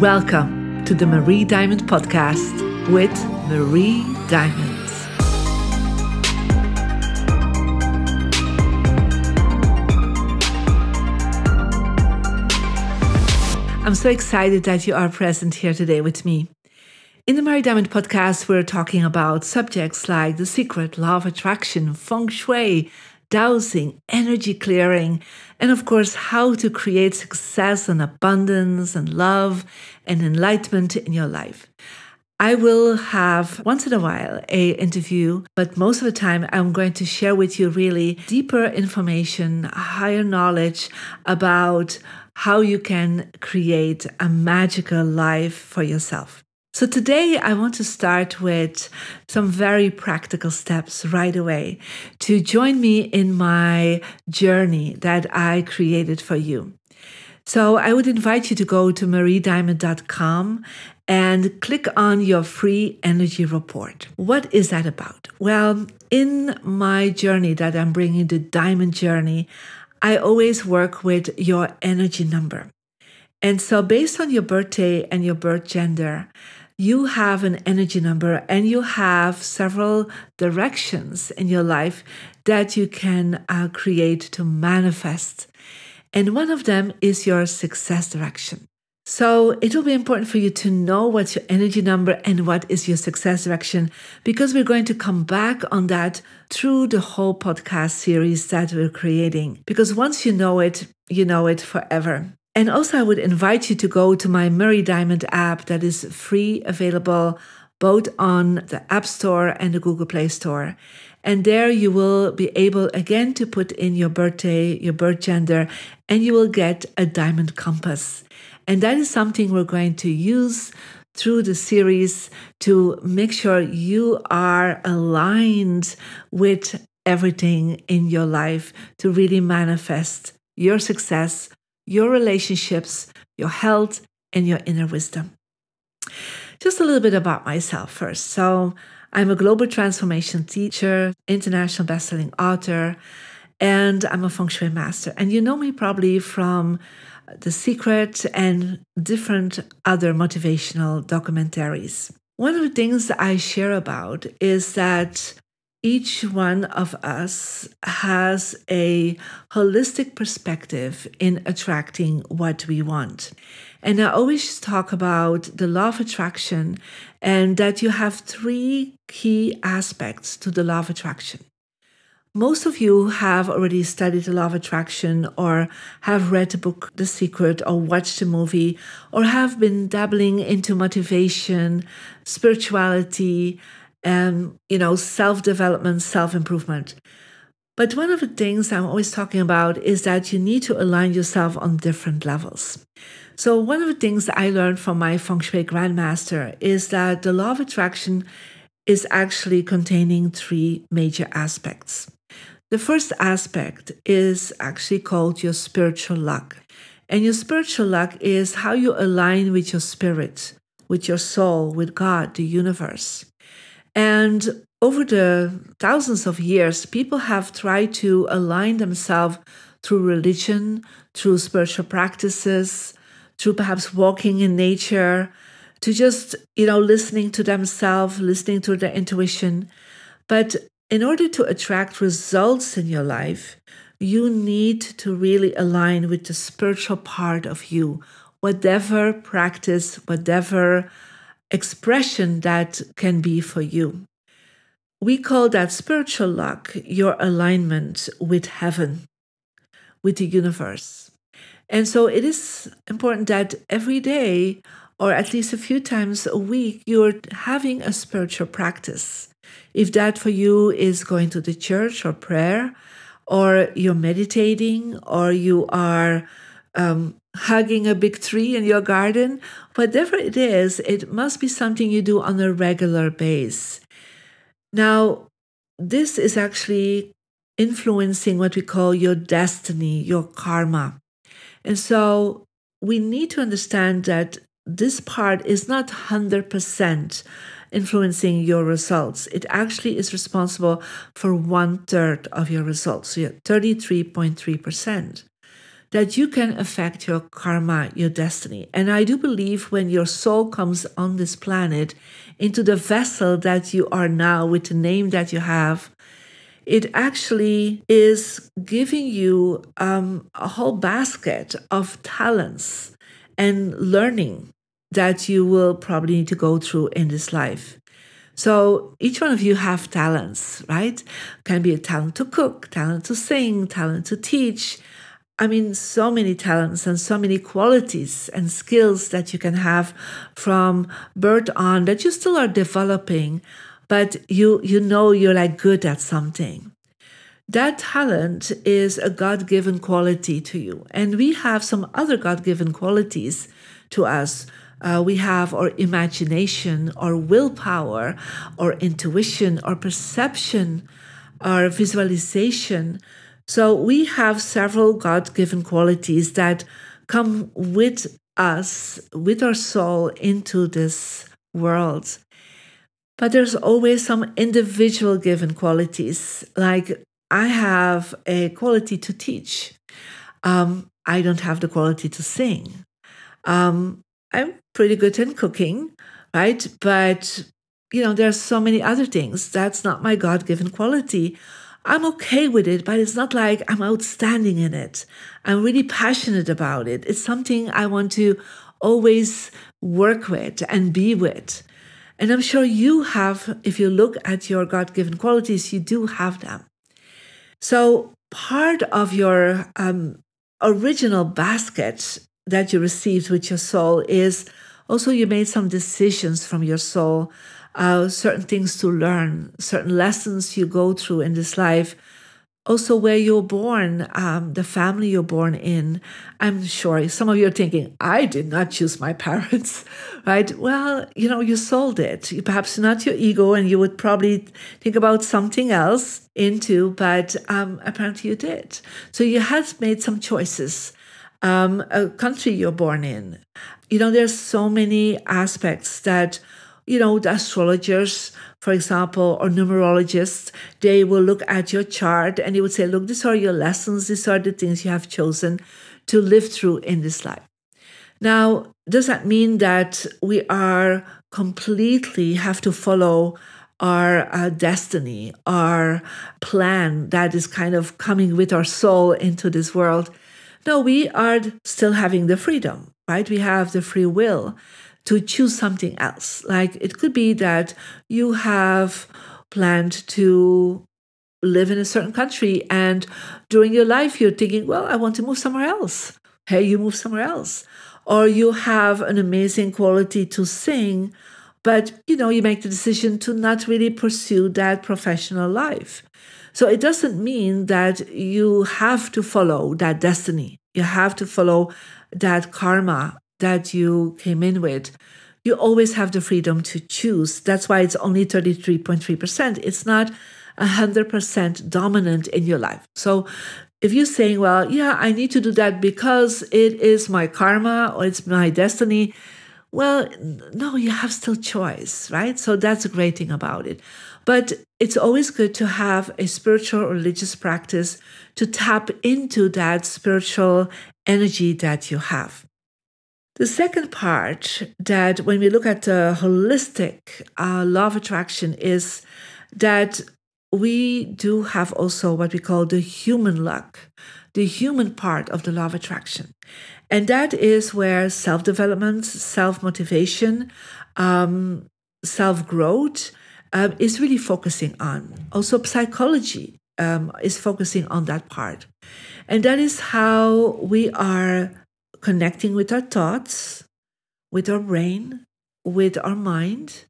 Welcome to the Marie Diamond Podcast with Marie Diamonds. I'm so excited that you are present here today with me. In the Marie Diamond podcast, we're talking about subjects like the secret, law of attraction, feng shui, dowsing, energy clearing, and of course, how to create success and abundance and love and enlightenment in your life. I will have once in a while a interview, but most of the time I'm going to share with you really deeper information, higher knowledge about how you can create a magical life for yourself. So, today I want to start with some very practical steps right away to join me in my journey that I created for you. So, I would invite you to go to mariediamond.com and click on your free energy report. What is that about? Well, in my journey that I'm bringing, the diamond journey, I always work with your energy number. And so, based on your birthday and your birth gender, you have an energy number and you have several directions in your life that you can uh, create to manifest. And one of them is your success direction. So it will be important for you to know what's your energy number and what is your success direction because we're going to come back on that through the whole podcast series that we're creating. Because once you know it, you know it forever. And also, I would invite you to go to my Marie Diamond app that is free, available both on the App Store and the Google Play Store. And there you will be able again to put in your birthday, your birth gender, and you will get a diamond compass. And that is something we're going to use through the series to make sure you are aligned with everything in your life to really manifest your success your relationships, your health, and your inner wisdom. Just a little bit about myself first. So, I'm a global transformation teacher, international bestselling author, and I'm a feng shui master. And you know me probably from The Secret and different other motivational documentaries. One of the things I share about is that each one of us has a holistic perspective in attracting what we want. And I always talk about the law of attraction and that you have three key aspects to the law of attraction. Most of you have already studied the law of attraction or have read the book The Secret or watched the movie or have been dabbling into motivation, spirituality, and you know self-development self-improvement. But one of the things i'm always talking about is that you need to align yourself on different levels. So one of the things i learned from my feng shui grandmaster is that the law of attraction is actually containing three major aspects. The first aspect is actually called your spiritual luck. And your spiritual luck is how you align with your spirit with your soul with god the universe and over the thousands of years, people have tried to align themselves through religion, through spiritual practices, through perhaps walking in nature, to just, you know, listening to themselves, listening to their intuition. But in order to attract results in your life, you need to really align with the spiritual part of you, whatever practice, whatever expression that can be for you. We call that spiritual luck your alignment with heaven, with the universe. And so it is important that every day, or at least a few times a week, you're having a spiritual practice. If that for you is going to the church or prayer, or you're meditating, or you are um, hugging a big tree in your garden, whatever it is, it must be something you do on a regular base. Now, this is actually influencing what we call your destiny, your karma. And so we need to understand that this part is not 100% influencing your results. It actually is responsible for one third of your results, so 33.3%. that you can affect your karma, your destiny. And I do believe when your soul comes on this planet into the vessel that you are now with the name that you have, it actually is giving you um, a whole basket of talents and learning that you will probably need to go through in this life. So each one of you have talents, right? Can be a talent to cook, talent to sing, talent to teach. I mean, so many talents and so many qualities and skills that you can have from birth on that you still are developing, but you you know you're like good at something. That talent is a God given quality to you. And we have some other God given qualities to us uh, we have our imagination, our willpower, our intuition, our perception, our visualization. So we have several God given qualities that come with us, with our soul into this world. But there's always some individual given qualities. Like I have a quality to teach. Um, I don't have the quality to sing. Um, I'm pretty good in cooking, right? But, you know, there's so many other things. That's not my God given quality. I'm okay with it, but it's not like I'm outstanding in it. I'm really passionate about it. It's something I want to always work with and be with. And I'm sure you have, if you look at your God given qualities, you do have them. So, part of your um, original basket that you received with your soul is also you made some decisions from your soul, uh, certain things to learn, certain lessons you go through in this life. Also, where you're born, um, the family you're born in. I'm sure some of you are thinking, I did not choose my parents, right? Well, you know, you sold it. Perhaps not your ego, and you would probably think about something else into, but um, apparently you did. So you had made some choices um, a country you're born in. You know, there's so many aspects that, you know, the astrologers, for example, or numerologists, they will look at your chart and they would say, look, these are your lessons, these are the things you have chosen to live through in this life. Now, does that mean that we are completely have to follow our uh, destiny, our plan that is kind of coming with our soul into this world? No, we are still having the freedom, right? We have the free will to choose something else. Like it could be that you have planned to live in a certain country and during your life you're thinking, well, I want to move somewhere else. Hey, you move somewhere else. Or you have an amazing quality to sing, but you know, you make the decision to not really pursue that professional life. So it doesn't mean that you have to follow that destiny. You have to follow that karma that you came in with. You always have the freedom to choose. That's why it's only 33.3%. It's not 100% dominant in your life. So if you're saying, well, yeah, I need to do that because it is my karma or it's my destiny, well, no, you have still choice, right? So that's a great thing about it. But it's always good to have a spiritual religious practice to tap into that spiritual energy that you have. The second part that when we look at the holistic uh, law of attraction is that we do have also what we call the human luck, the human part of the law of attraction. And that is where self development, self motivation, um, self growth, um, is really focusing on. Also, psychology um, is focusing on that part. And that is how we are connecting with our thoughts, with our brain, with our mind,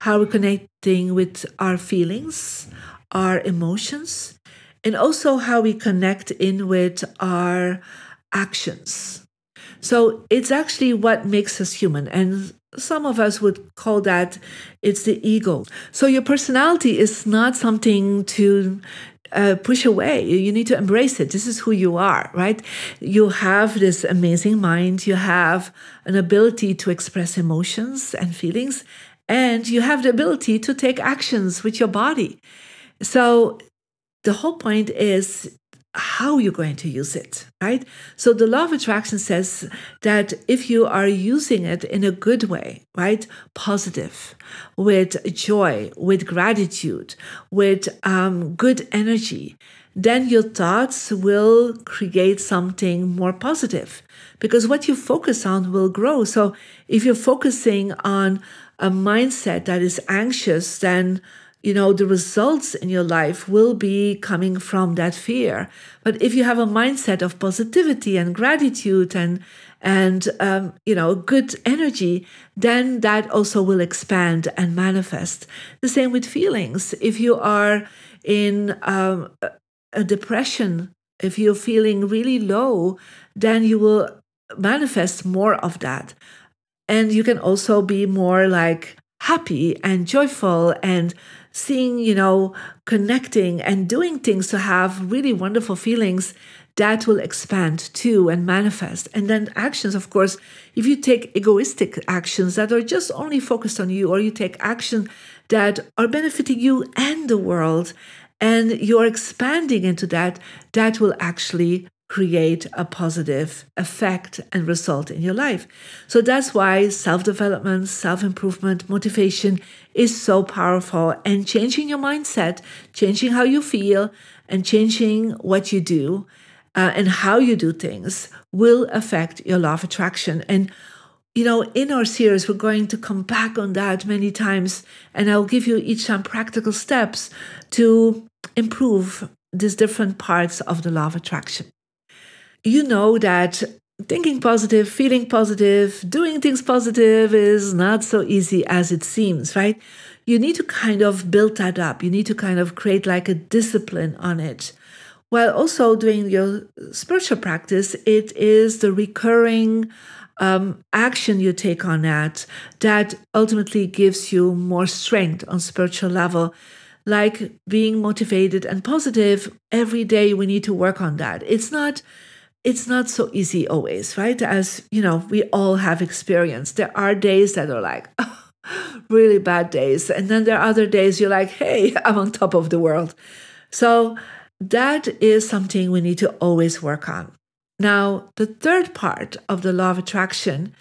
how we're connecting with our feelings, our emotions, and also how we connect in with our actions. So it's actually what makes us human. And some of us would call that it's the ego. So your personality is not something to uh, push away. You need to embrace it. This is who you are, right? You have this amazing mind. You have an ability to express emotions and feelings, and you have the ability to take actions with your body. So the whole point is how you're going to use it, right? So the law of attraction says that if you are using it in a good way, right, positive, with joy, with gratitude, with um, good energy, then your thoughts will create something more positive because what you focus on will grow. So if you're focusing on a mindset that is anxious, then you know the results in your life will be coming from that fear. But if you have a mindset of positivity and gratitude and and um, you know good energy then that also will expand and manifest. The same with feelings. If you are in um, a depression if you're feeling really low then you will manifest more of that. And you can also be more like happy and joyful and seeing, you know, connecting and doing things to have really wonderful feelings that will expand too and manifest. And then actions, of course, if you take egoistic actions that are just only focused on you, or you take action that are benefiting you and the world, and you're expanding into that, that will actually create a positive effect and result in your life. So that's why self development, self improvement, motivation is so powerful. And changing your mindset, changing how you feel, and changing what you do uh, and how you do things will affect your law of attraction. And you know, in our series, we're going to come back on that many times, and I'll give you each time practical steps to improve these different parts of the law of attraction you know that thinking positive, feeling positive, doing things positive is not so easy as it seems, right? You need to kind of build that up. You need to kind of create like a discipline on it. While also doing your spiritual practice, it is the recurring um, action you take on that that ultimately gives you more strength on spiritual level like being motivated and positive every day we need to work on that it's not it's not so easy always, right? As you know, we all have experience. There are days that are like really bad days, and then there are other days you're like, hey, I'm on top of the world. So that is something we need to always work on. Now, the third part of the law of attraction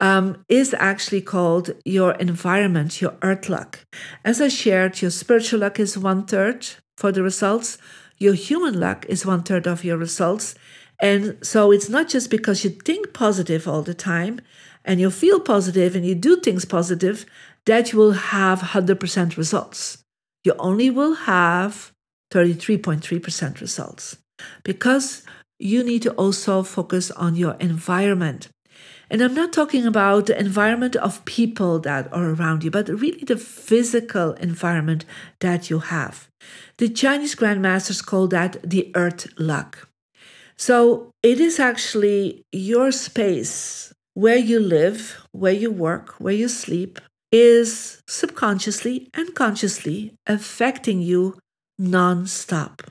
um, is actually called your environment, your earth luck. As I shared, your spiritual luck is one third for the results, your human luck is one third of your results, and so it's not just because you think positive all the time and you feel positive and you do things positive that you will have 100% results. You only will have 33.3% results because you need to also focus on your environment. And I'm not talking about the environment of people that are around you, but really the physical environment that you have. The Chinese grandmasters call that the earth luck. So it is actually your space where you live, where you work, where you sleep, is subconsciously and consciously affecting you non-stop.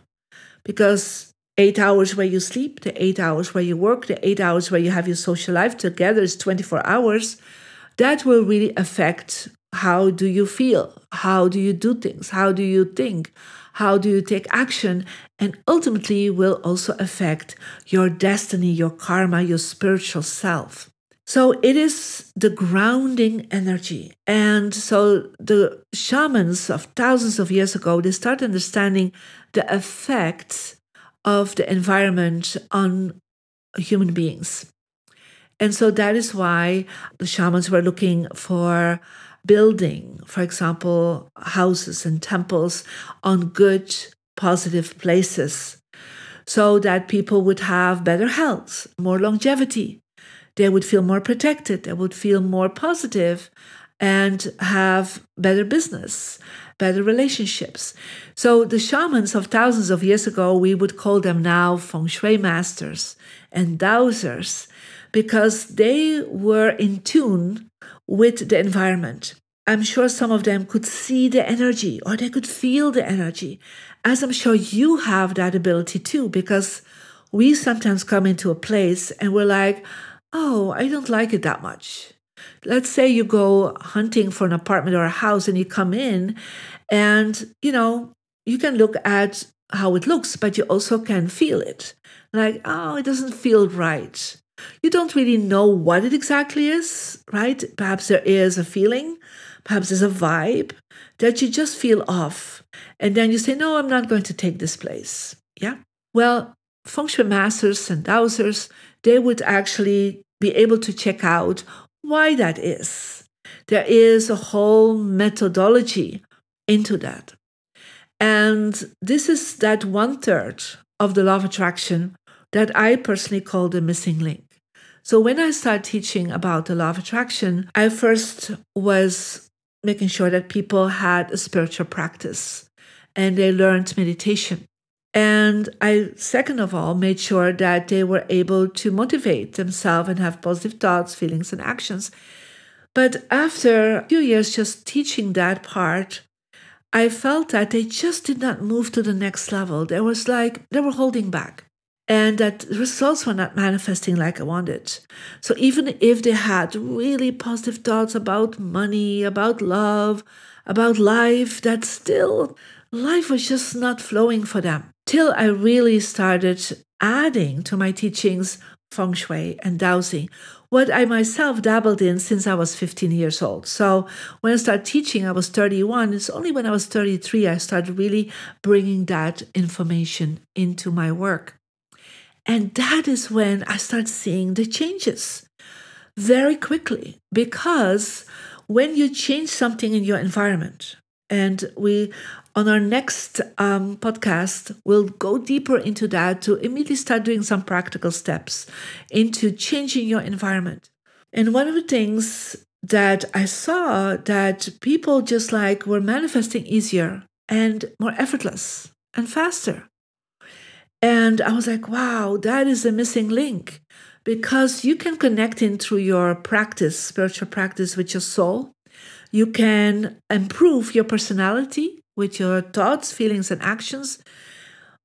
Because eight hours where you sleep, the eight hours where you work, the eight hours where you have your social life together is 24 hours. That will really affect how do you feel? How do you do things? How do you think? How do you take action? And ultimately will also affect your destiny, your karma, your spiritual self. So it is the grounding energy. And so the shamans of thousands of years ago, they start understanding the effects of the environment on human beings. And so that is why the shamans were looking for building, for example, houses and temples on good, positive places so that people would have better health, more longevity. They would feel more protected, they would feel more positive and have better business, better relationships. So the shamans of thousands of years ago, we would call them now feng shui masters and dowsers because they were in tune with the environment. I'm sure some of them could see the energy or they could feel the energy, as I'm sure you have that ability too, because we sometimes come into a place and we're like, oh, I don't like it that much. Let's say you go hunting for an apartment or a house and you come in and, you know, you can look at how it looks, but you also can feel it. Like, oh, it doesn't feel right. You don't really know what it exactly is, right? Perhaps there is a feeling, perhaps there's a vibe that you just feel off. And then you say, no, I'm not going to take this place. Yeah. Well, feng shui masters and dowsers, they would actually be able to check out why that is. There is a whole methodology into that. And this is that one third of the law of attraction that I personally call the missing link. So when I started teaching about the law of attraction, I first was making sure that people had a spiritual practice and they learned meditation. And I, second of all, made sure that they were able to motivate themselves and have positive thoughts, feelings, and actions. But after a few years just teaching that part, I felt that they just did not move to the next level. There was like they were holding back and that results were not manifesting like I wanted. So even if they had really positive thoughts about money, about love, about life, that still life was just not flowing for them. Till I really started adding to my teachings feng shui and dowsing, what I myself dabbled in since I was 15 years old. So when I started teaching, I was 31. It's only when I was 33 I started really bringing that information into my work. And that is when I start seeing the changes very quickly. Because when you change something in your environment, and we on our next um, podcast we'll go deeper into that to immediately start doing some practical steps into changing your environment. And one of the things that i saw that people just like were manifesting easier and more effortless and faster and I was like, wow, that is a missing link because you can connect in through your practice, spiritual practice with your soul. You can improve your personality with your thoughts, feelings, and actions.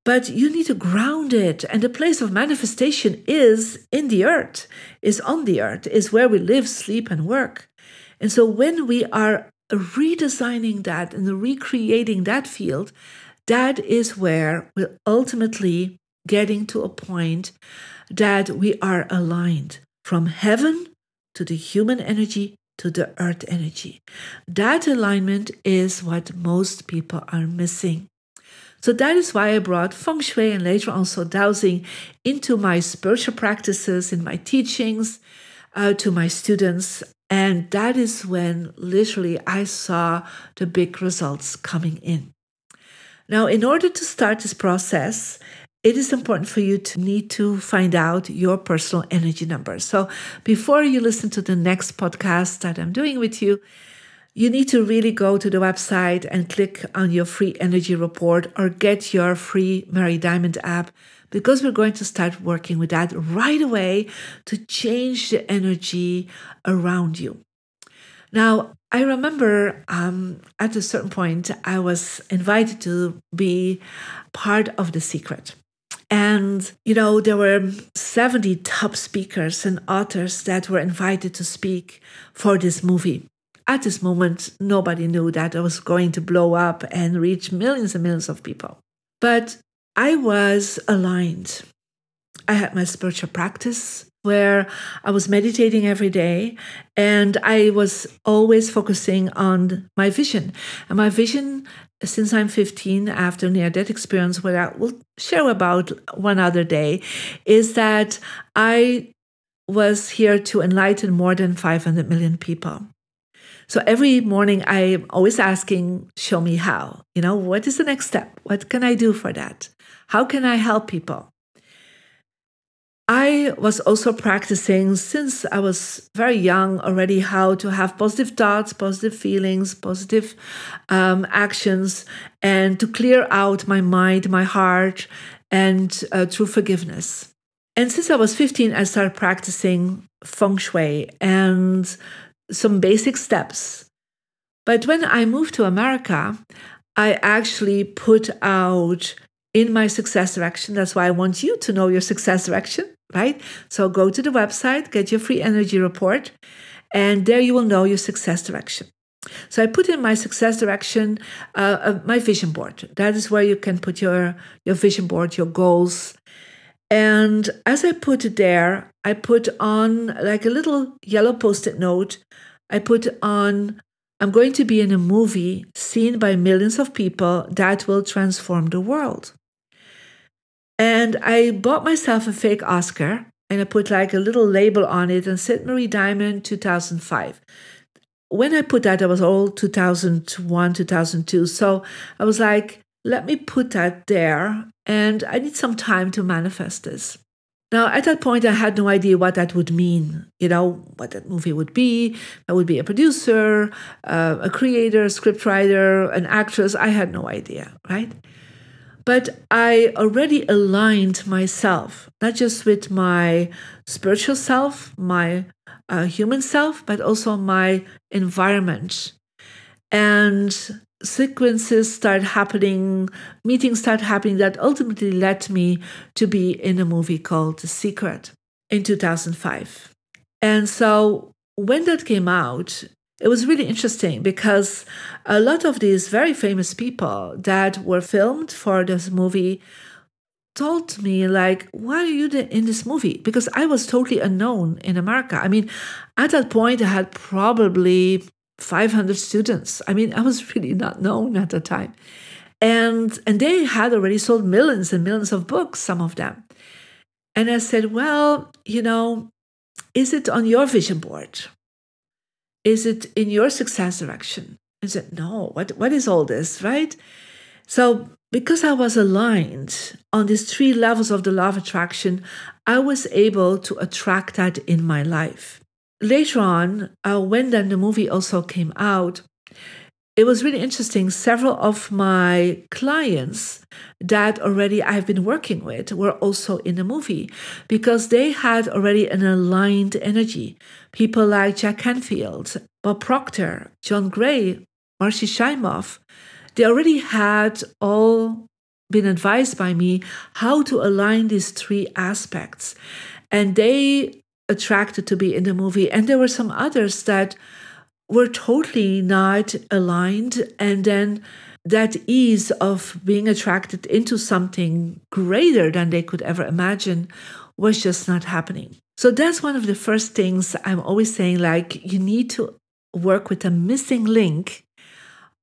But you need to ground it. And the place of manifestation is in the earth, is on the earth, is where we live, sleep, and work. And so when we are redesigning that and recreating that field, that is where we're ultimately getting to a point that we are aligned from heaven to the human energy to the earth energy. That alignment is what most people are missing. So that is why I brought feng shui and later also dowsing into my spiritual practices, in my teachings, uh, to my students. And that is when literally I saw the big results coming in. Now, in order to start this process, it is important for you to need to find out your personal energy number. So before you listen to the next podcast that I'm doing with you, you need to really go to the website and click on your free energy report or get your free Marie Diamond app because we're going to start working with that right away to change the energy around you. Now, I remember um, at a certain point, I was invited to be part of The Secret. And, you know, there were 70 top speakers and authors that were invited to speak for this movie. At this moment, nobody knew that it was going to blow up and reach millions and millions of people. But I was aligned. I had my spiritual practice where I was meditating every day and I was always focusing on my vision. And my vision, since I'm 15, after near death experience, what I will share about one other day, is that I was here to enlighten more than 500 million people. So every morning I'm always asking, show me how. You know, what is the next step? What can I do for that? How can I help people? I was also practicing since I was very young already how to have positive thoughts, positive feelings, positive um, actions, and to clear out my mind, my heart, and uh, through forgiveness. And since I was 15, I started practicing feng shui and some basic steps. But when I moved to America, I actually put out in my success direction. That's why I want you to know your success direction, right? So go to the website, get your free energy report, and there you will know your success direction. So I put in my success direction, uh, uh, my vision board. That is where you can put your your vision board, your goals. And as I put it there, I put on like a little yellow post-it note. I put on I'm going to be in a movie seen by millions of people that will transform the world. And I bought myself a fake Oscar and I put like a little label on it and said Marie Diamond 2005 when I put that, I was all 2001, 2002. So I was like, let me put that there. And I need some time to manifest this. Now, at that point, I had no idea what that would mean, you know, what that movie would be. I would be a producer, uh, a creator, scriptwriter, an actress. I had no idea, right? But I already aligned myself, not just with my spiritual self, my uh, human self, but also my environment. And sequences start happening, meetings start happening that ultimately led me to be in a movie called The Secret in 2005. And so when that came out, it was really interesting because a lot of these very famous people that were filmed for this movie told me like why are you in this movie? Because i was totally unknown in america. I mean at that point i had probably 500 students. I mean i was really not known at the time. And and they had already sold millions and millions of books some of them. And i said well you know is it on your vision board is it in your success direction i said no what what is all this right so because I was aligned on these three levels of the law of attraction, I was able to attract that in my life. Later on, uh, when then the movie also came out, it was really interesting. Several of my clients that already I've been working with were also in the movie because they had already an aligned energy. People like Jack Canfield, Bob Proctor, John Gray, Marci Shimoff, they already had all been advised by me how to align these three aspects. And they attracted to be in the movie. And there were some others that were totally not aligned. And then that ease of being attracted into something greater than they could ever imagine was just not happening. So that's one of the first things I'm always saying like, you need to work with a missing link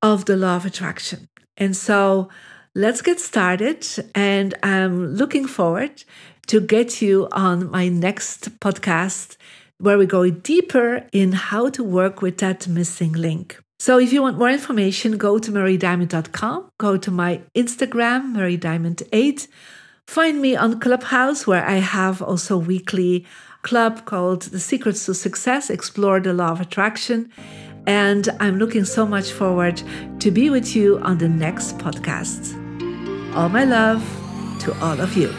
of the law of attraction. And so let's get started. And I'm looking forward to get you on my next podcast where we go deeper in how to work with that missing link. So if you want more information, go to mariediamond.com, go to my Instagram, mariediamond8. Find me on Clubhouse, where I have also weekly club called The Secrets to Success, Explore the Law of Attraction. And I'm looking so much forward to be with you on the next podcast. All my love to all of you.